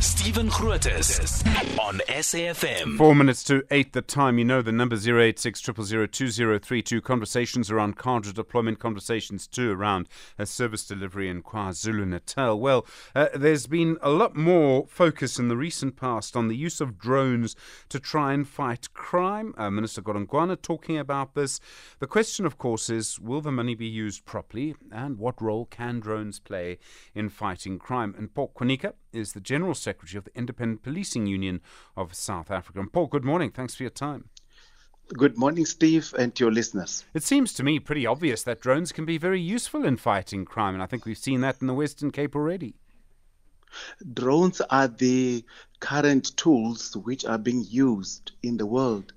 Stephen Grootes on SAFM. Four minutes to eight the time. You know the number 086 2032 Conversations around cadre deployment, conversations too around uh, service delivery in KwaZulu Natal. Well, uh, there's been a lot more focus in the recent past on the use of drones to try and fight crime. Uh, Minister Godongwana talking about this. The question, of course, is will the money be used properly and what role can drones play in fighting crime? And Mpho Kwinika is the General Secretary of the Independent Policing Union of South Africa. And Mpho, good morning. Thanks for your time. Good morning, Steve, and to your listeners. It seems to me pretty obvious that drones can be very useful in fighting crime, and I think we've seen that in the Western Cape already. Drones are the current tools which are being used in the world.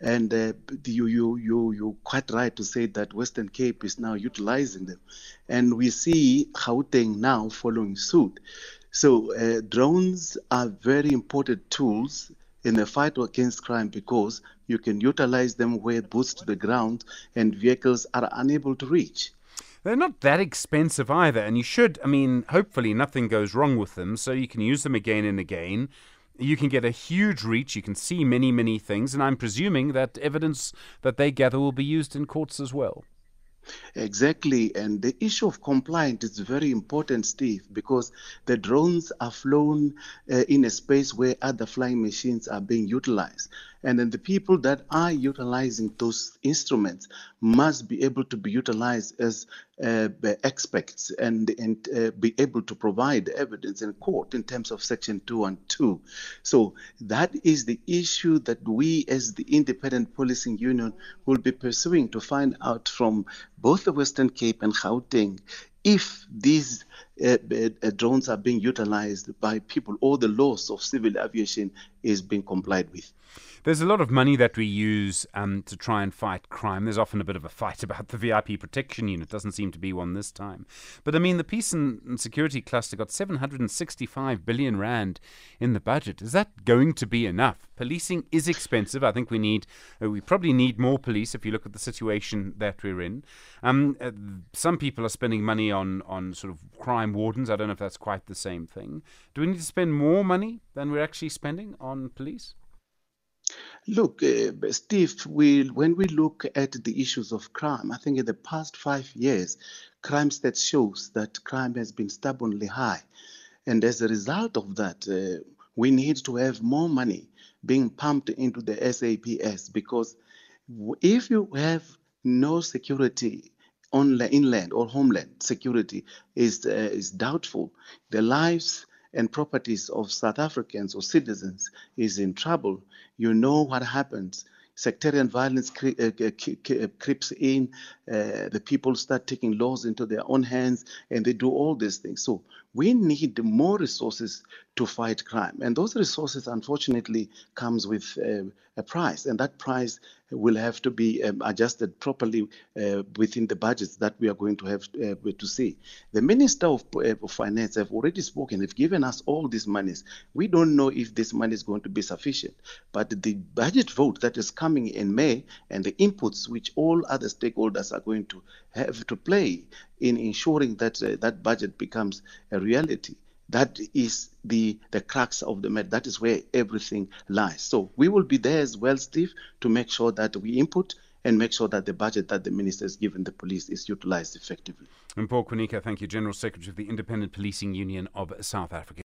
And uh, you, you, you, you're quite right to say that Western Cape is now utilizing them. And we see Gauteng now following suit. So uh, drones are very important tools in the fight against crime because you can utilize them where boots to the ground and vehicles are unable to reach. They're not that expensive either, and you should, I mean, hopefully nothing goes wrong with them, so you can use them again and again. You can get a huge reach, you can see many, many things, and I'm presuming that evidence that they gather will be used in courts as well. Exactly. And the issue of compliance is very important, Steve, because the drones are flown uh, in a space where other flying machines are being utilized. And then the people that are utilizing those instruments must be able to be utilized as uh, experts and, and uh, be able to provide evidence in court in terms of Section 2 and 2. So that is the issue that we, as the Independent Policing Union, will be pursuing to find out from both the Western Cape and Gauteng if these drones are being utilized by people All the laws of civil aviation is being complied with. There's a lot of money that we use um, to try and fight crime. There's often a bit of a fight about the VIP protection unit. Doesn't seem to be one this time. But I mean, the peace and security cluster got 765 billion rand in the budget. Is that going to be enough? Policing is expensive. I think we need, uh, we probably need more police if you look at the situation that we're in. Um, uh, some people are spending money on on sort of crime wardens. I don't know if that's quite the same thing. Do we need to spend more money than we're actually spending on police? Look, uh, Steve, we, when we look at the issues of crime, I think in the past five years, crime stats shows that crime has been stubbornly high. And as a result of that, uh, we need to have more money being pumped into the SAPS because if you have no security on inland or homeland security is uh, is doubtful, the lives and properties of South Africans or citizens is in trouble, you know what happens. Sectarian violence cre- uh, uh, creeps in, uh, the people start taking laws into their own hands, and they do all these things. So we need more resources to fight crime, and those resources, unfortunately, comes with uh, a price, and that price will have to be um, adjusted properly uh, within the budgets that we are going to have uh, to see. The Minister of, uh, of Finance have already spoken, have given us all these monies. We don't know if this money is going to be sufficient, but the budget vote that is coming in May and the inputs which all other stakeholders are going to have to play in ensuring that uh, that budget becomes a reality that is the the crux of the matter. That is where everything lies. So we will be there as well, Steve, to make sure that we input and make sure that the budget that the minister has given the police is utilized effectively. And Mpho Kwinika, thank you, General Secretary of the Independent Policing Union of South Africa.